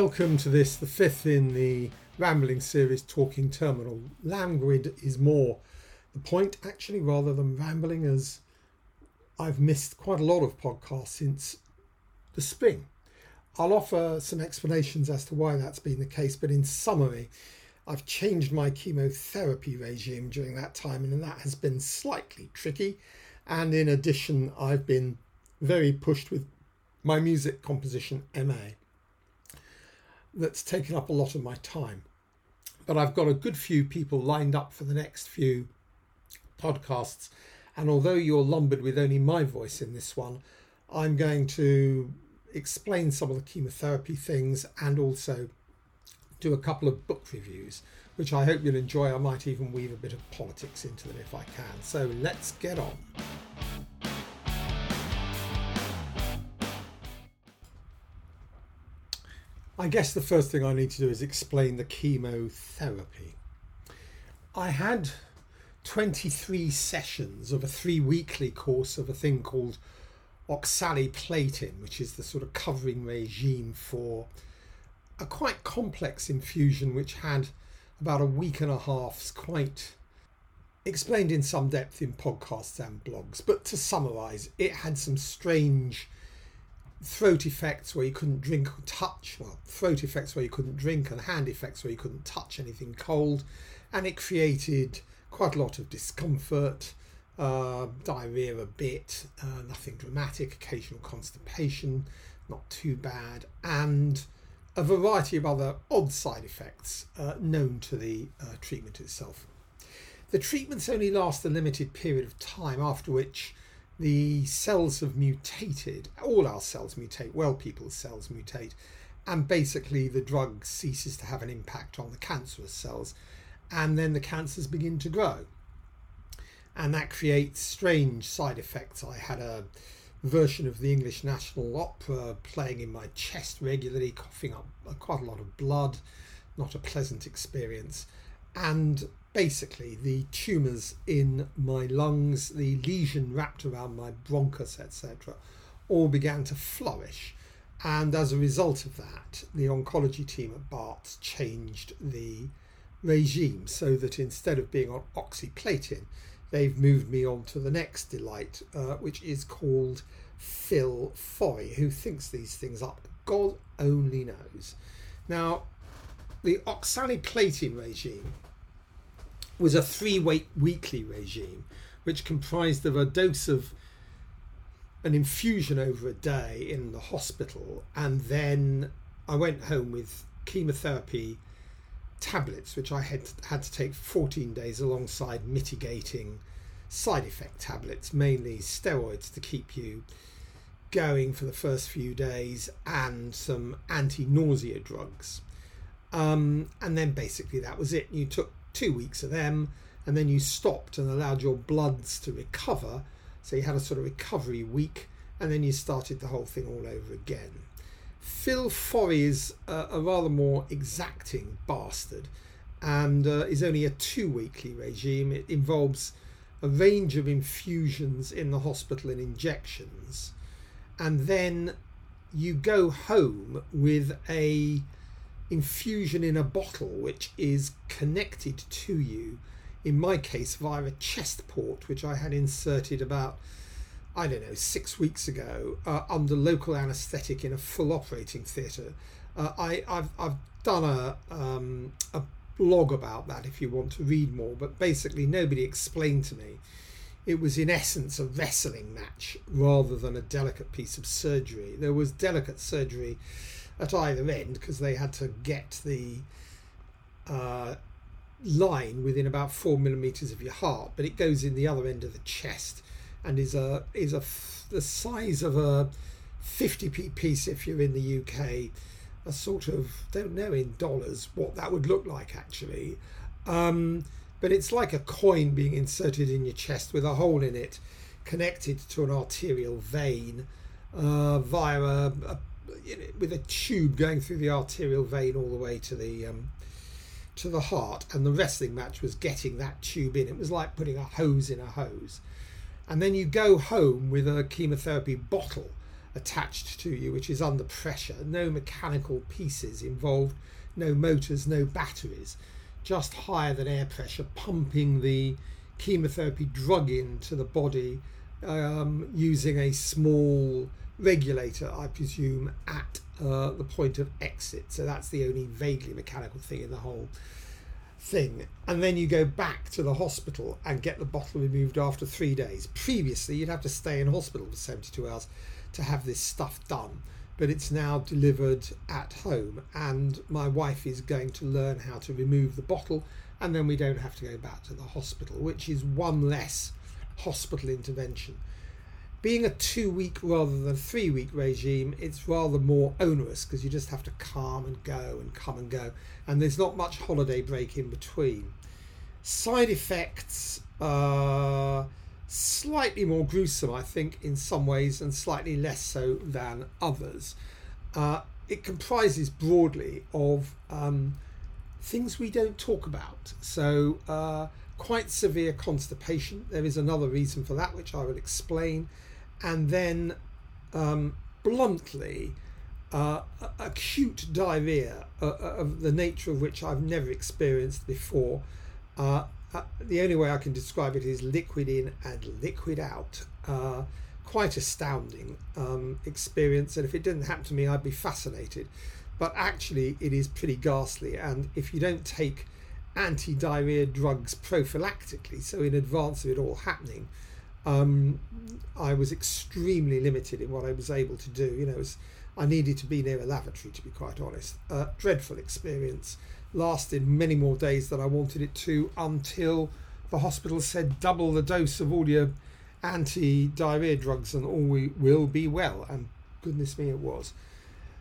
Welcome to this, the fifth in the rambling series Talking Terminal. Languid is more the point, actually, rather than rambling, as I've missed quite a lot of podcasts since the spring. I'll offer some explanations as to why that's been the case, but in summary, I've changed my chemotherapy regime during that time, and that has been slightly tricky. And in addition, I've been very pushed with my music composition MA that's taken up a lot of my time. But I've got a good few people lined up for the next few podcasts. And although you're lumbered with only my voice in this one, I'm going to explain some of the chemotherapy things and also do a couple of book reviews, which I hope you'll enjoy. I might even weave a bit of politics into them if I can. So let's get on. I guess the first thing I need to do is explain the chemotherapy. I had 23 sessions of a three weekly course of a thing called oxaliplatin, which is the sort of covering regime for a quite complex infusion which had about a week and a half's quite explained in some depth in podcasts and blogs. But to summarize, it had some strange throat effects where you couldn't drink or touch, well, throat effects where you couldn't drink, and hand effects where you couldn't touch anything cold, and it created quite a lot of discomfort, uh, diarrhea a bit, uh, nothing dramatic, occasional constipation, not too bad, and a variety of other odd side effects uh, known to the uh, treatment itself. The treatments only last a limited period of time, after which the cells have mutated. All our cells mutate, well, people's cells mutate, and basically the drug ceases to have an impact on the cancerous cells, and then the cancers begin to grow. And that creates strange side effects. I had a version of the English National Opera playing in my chest regularly, coughing up quite a lot of blood, not a pleasant experience. And basically the tumours in my lungs, the lesion wrapped around my bronchus, etc., all began to flourish. And as a result of that, the oncology team at Barts changed the regime so that instead of being on oxaliplatin, they've moved me on to the next delight, uh, which is called FOLFIRI, who thinks these things up. God only knows. Now, the oxaliplatin regime was a three week weekly regime, which comprised of a dose of an infusion over a day in the hospital, and then I went home with chemotherapy tablets, which I had had to take 14 days alongside mitigating side effect tablets, mainly steroids to keep you going for the first few days, and some anti nausea drugs. Um, and then basically that was it. You took two weeks of them, and then you stopped and allowed your bloods to recover. So you had a sort of recovery week, and then you started the whole thing all over again. FOLFIRI is a, a rather more exacting bastard and uh, is only a two weekly regime. It involves a range of infusions in the hospital and injections, and then you go home with a infusion in a bottle which is connected to you in my case via a chest port which i had inserted about i don't know six weeks ago uh, under local anaesthetic in a full operating theatre. Uh, I, have I've done a, um, a blog about that if you want to read more but basically nobody explained to me. It was in essence a wrestling match rather than a delicate piece of surgery. There was delicate surgery at either end because they had to get the uh, line within about four millimeters of your heart, but it goes in the other end of the chest and is a is a the size of a 50p piece if you're in the UK. A sort of don't know in dollars what that would look like actually, um, but it's like a coin being inserted in your chest with a hole in it, connected to an arterial vein uh, via a, a with a tube going through the arterial vein all the way to the um, to the heart, and the wrestling match was getting that tube in. It was like putting a hose in a hose, and then you go home with a chemotherapy bottle attached to you, which is under pressure. No mechanical pieces involved, no motors, no batteries, just higher than air pressure, pumping the chemotherapy drug into the body um, using a small regulator, I presume, at uh, the point of exit. So that's the only vaguely mechanical thing in the whole thing. And then you go back to the hospital and get the bottle removed after three days. Previously, you'd have to stay in hospital for 72 hours to have this stuff done. But it's now delivered at home, and my wife is going to learn how to remove the bottle, and then we don't have to go back to the hospital, which is one less hospital intervention. Being a two week rather than three week regime, it's rather more onerous because you just have to come and go and come and go, and there's not much holiday break in between. Side effects are slightly more gruesome, I think, in some ways, and slightly less so than others. Uh, it comprises broadly of um, things we don't talk about. So, uh, quite severe constipation. There is another reason for that, which I will explain. And then, um, bluntly, uh, acute diarrhea uh, uh, of the nature of which I've never experienced before. Uh, uh, the only way I can describe it is liquid in and liquid out. Uh, quite astounding um, experience, and if it didn't happen to me, I'd be fascinated. But actually, it is pretty ghastly, and if you don't take anti diarrhea drugs prophylactically, so in advance of it all happening, um, I was extremely limited in what I was able to do. You know, was, I needed to be near a lavatory, to be quite honest. Uh, dreadful experience. Lasted many more days than I wanted it to until the hospital said double the dose of all your anti diarrhea drugs and all we will be well. And goodness me, it was.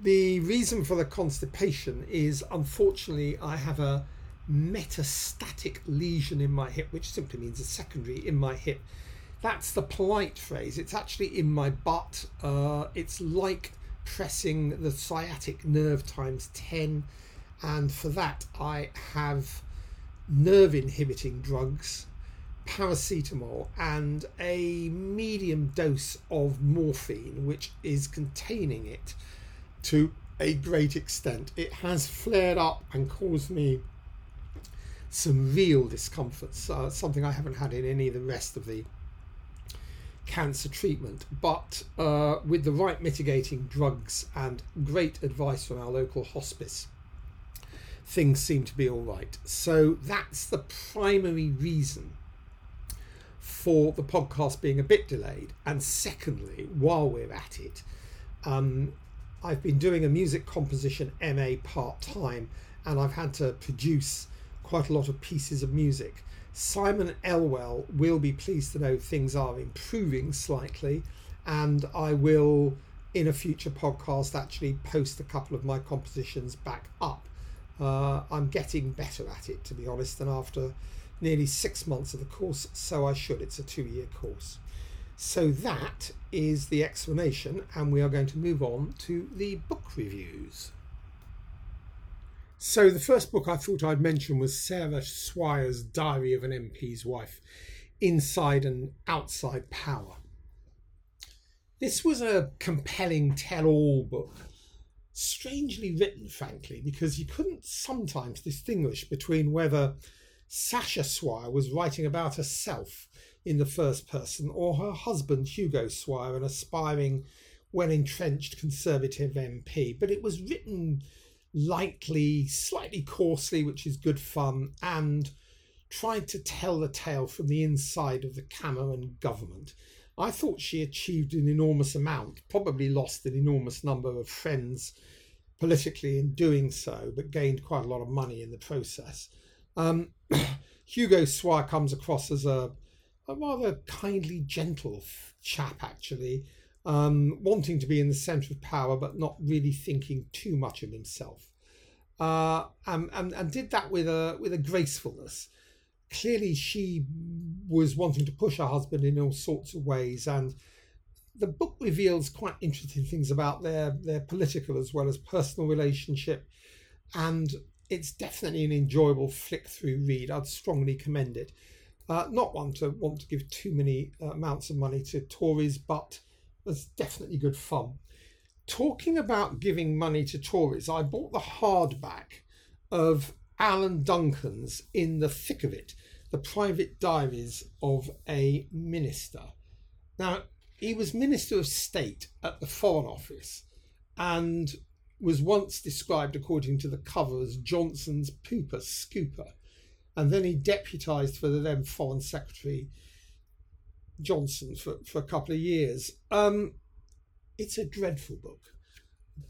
The reason for the constipation is unfortunately I have a metastatic lesion in my hip, which simply means a secondary in my hip. That's the polite phrase. It's actually in my butt. Uh, it's like pressing the sciatic nerve times 10. And for that, I have nerve inhibiting drugs, paracetamol, and a medium dose of morphine, which is containing it to a great extent. It has flared up and caused me some real discomforts, uh, something I haven't had in any of the rest of the cancer treatment. But uh, with the right mitigating drugs and great advice from our local hospice, things seem to be all right. So that's the primary reason for the podcast being a bit delayed. And secondly, while we're at it, um, I've been doing a music composition MA part time and I've had to produce quite a lot of pieces of music. Simon Elwell will be pleased to know things are improving slightly, and I will, in a future podcast, actually post a couple of my compositions back up. Uh, I'm getting better at it, to be honest, and after nearly six months of the course, so I should. It's a two year course. So that is the explanation, and we are going to move on to the book reviews. So the first book I thought I'd mention was Sasha Swire's Diary of an MP's Wife, Inside and Outside Power. This was a compelling tell-all book, strangely written, frankly, because you couldn't sometimes distinguish between whether Sasha Swire was writing about herself in the first person or her husband Hugo Swire, an aspiring, well entrenched Conservative MP. But it was written lightly, slightly coarsely, which is good fun, and tried to tell the tale from the inside of the Cameron government. I thought she achieved an enormous amount, probably lost an enormous number of friends politically in doing so, but gained quite a lot of money in the process. Um, Hugo Swire comes across as a, a rather kindly, gentle chap, actually, um, wanting to be in the centre of power, but not really thinking too much of himself. Uh, and, and, and did that with a with a gracefulness. Clearly, she was wanting to push her husband in all sorts of ways, and the book reveals quite interesting things about their their political as well as personal relationship, and it's definitely an enjoyable flick through read. I'd strongly commend it. Uh, not one to want to give too many uh, amounts of money to Tories, but was definitely good fun. Talking about giving money to Tories, I bought the hardback of Alan Duncan's In the Thick of It, the private diaries of a minister. Now, he was Minister of State at the Foreign Office and was once described, according to the cover, as Johnson's pooper scooper. And then he deputised for the then Foreign Secretary Johnson for, for a couple of years. Um, it's a dreadful book.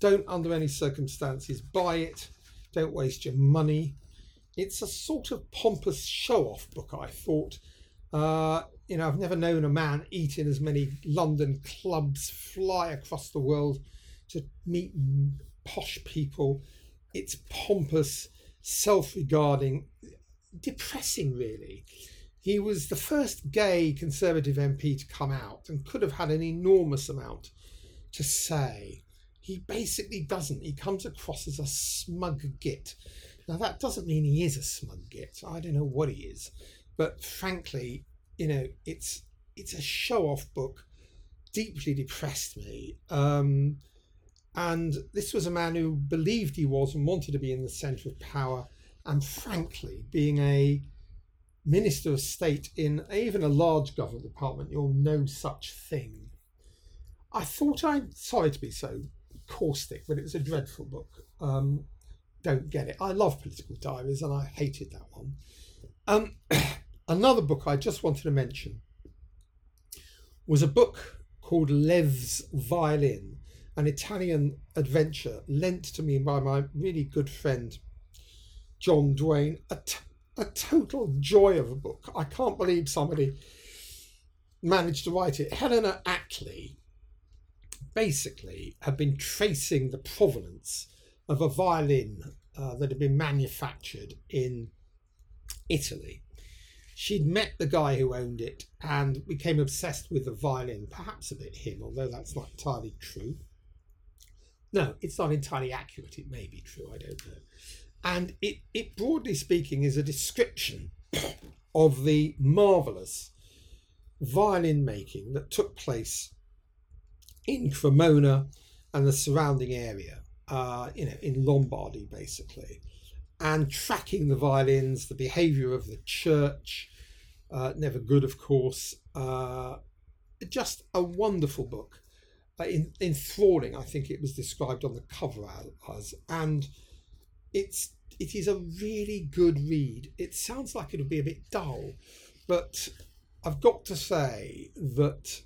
Don't, under any circumstances, buy it. Don't waste your money. It's a sort of pompous show off book, I thought. Uh, you know, I've never known a man eat in as many London clubs, fly across the world to meet posh people. It's pompous, self regarding, depressing, really. He was the first gay Conservative MP to come out and could have had an enormous amount to say. He basically doesn't. He comes across as a smug git. Now, that doesn't mean he is a smug git. I don't know what he is. But frankly, you know, it's it's a show off book, deeply depressed me. Um, and this was a man who believed he was and wanted to be in the centre of power. And frankly, being a minister of state in even a large government department, you'll know such thing. I thought I'm sorry to be so caustic, but it was a dreadful book. Um, don't get it. I love political diaries, and I hated that one. Um, another book I just wanted to mention was a book called Lev's Violin an Italian adventure lent to me by my really good friend John Duane. A, t- a total joy of a book. I can't believe somebody managed to write it. Helena Attlee basically had been tracing the provenance of a violin uh, that had been manufactured in Italy. She'd met the guy who owned it and became obsessed with the violin, perhaps a bit him, although that's not entirely true. No, it's not entirely accurate. It may be true. I don't know. And it, it broadly speaking is a description of the marvelous violin making that took place in Cremona and the surrounding area, uh, you know, in Lombardy basically, and tracking the violins, the behaviour of the church, uh, never good, of course. Uh, just a wonderful book in, enthralling. I think it was described on the cover as, and it's it is a really good read. It sounds like it'll be a bit dull, but I've got to say that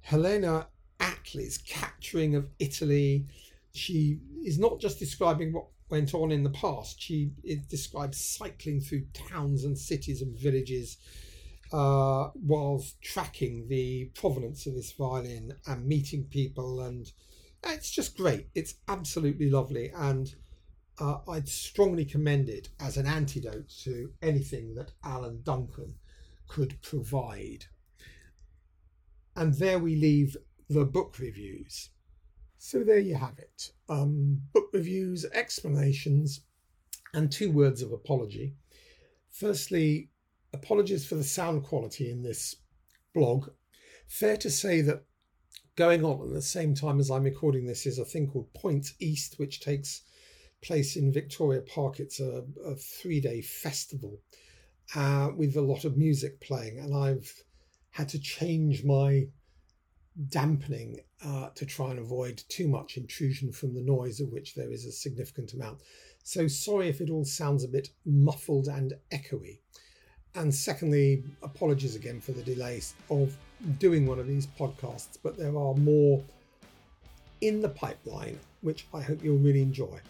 Helena Attlee's capturing of Italy, she is not just describing what went on in the past. She describes cycling through towns and cities and villages uh, was tracking the provenance of this violin and meeting people, and it's just great. It's absolutely lovely, and uh, I'd strongly commend it as an antidote to anything that Alan Duncan could provide. And there we leave the book reviews. So there you have it um, book reviews, explanations, and two words of apology. Firstly, apologies for the sound quality in this blog. Fair to say that going on at the same time as I'm recording this is a thing called Points East, which takes place in Victoria Park. It's a, a three day festival uh, with a lot of music playing, and I've had to change my dampening uh, to try and avoid too much intrusion from the noise, of which there is a significant amount. So sorry if it all sounds a bit muffled and echoey. And secondly, apologies again for the delays of doing one of these podcasts, but there are more in the pipeline, which I hope you'll really enjoy.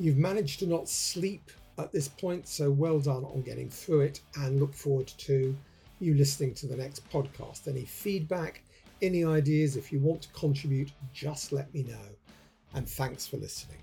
You've managed to not sleep at this point, so well done on getting through it and look forward to you listening to the next podcast. Any feedback, any ideas, if you want to contribute, just let me know. And thanks for listening.